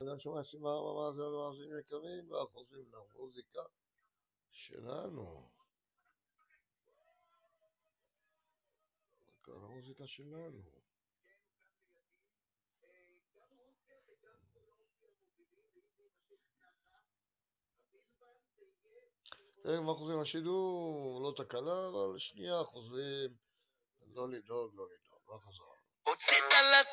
אני שומע סיבה מה זה הדבר מאזינים יקרים, ואנחנו חוזרים למוזיקה שלנו. כאן המוזיקה שלנו. רגע, מה חוזרים לשידור? לא תקלה, אבל שנייה חוזרים. לא לדאוג, לא לדאוג. מה חזרנו?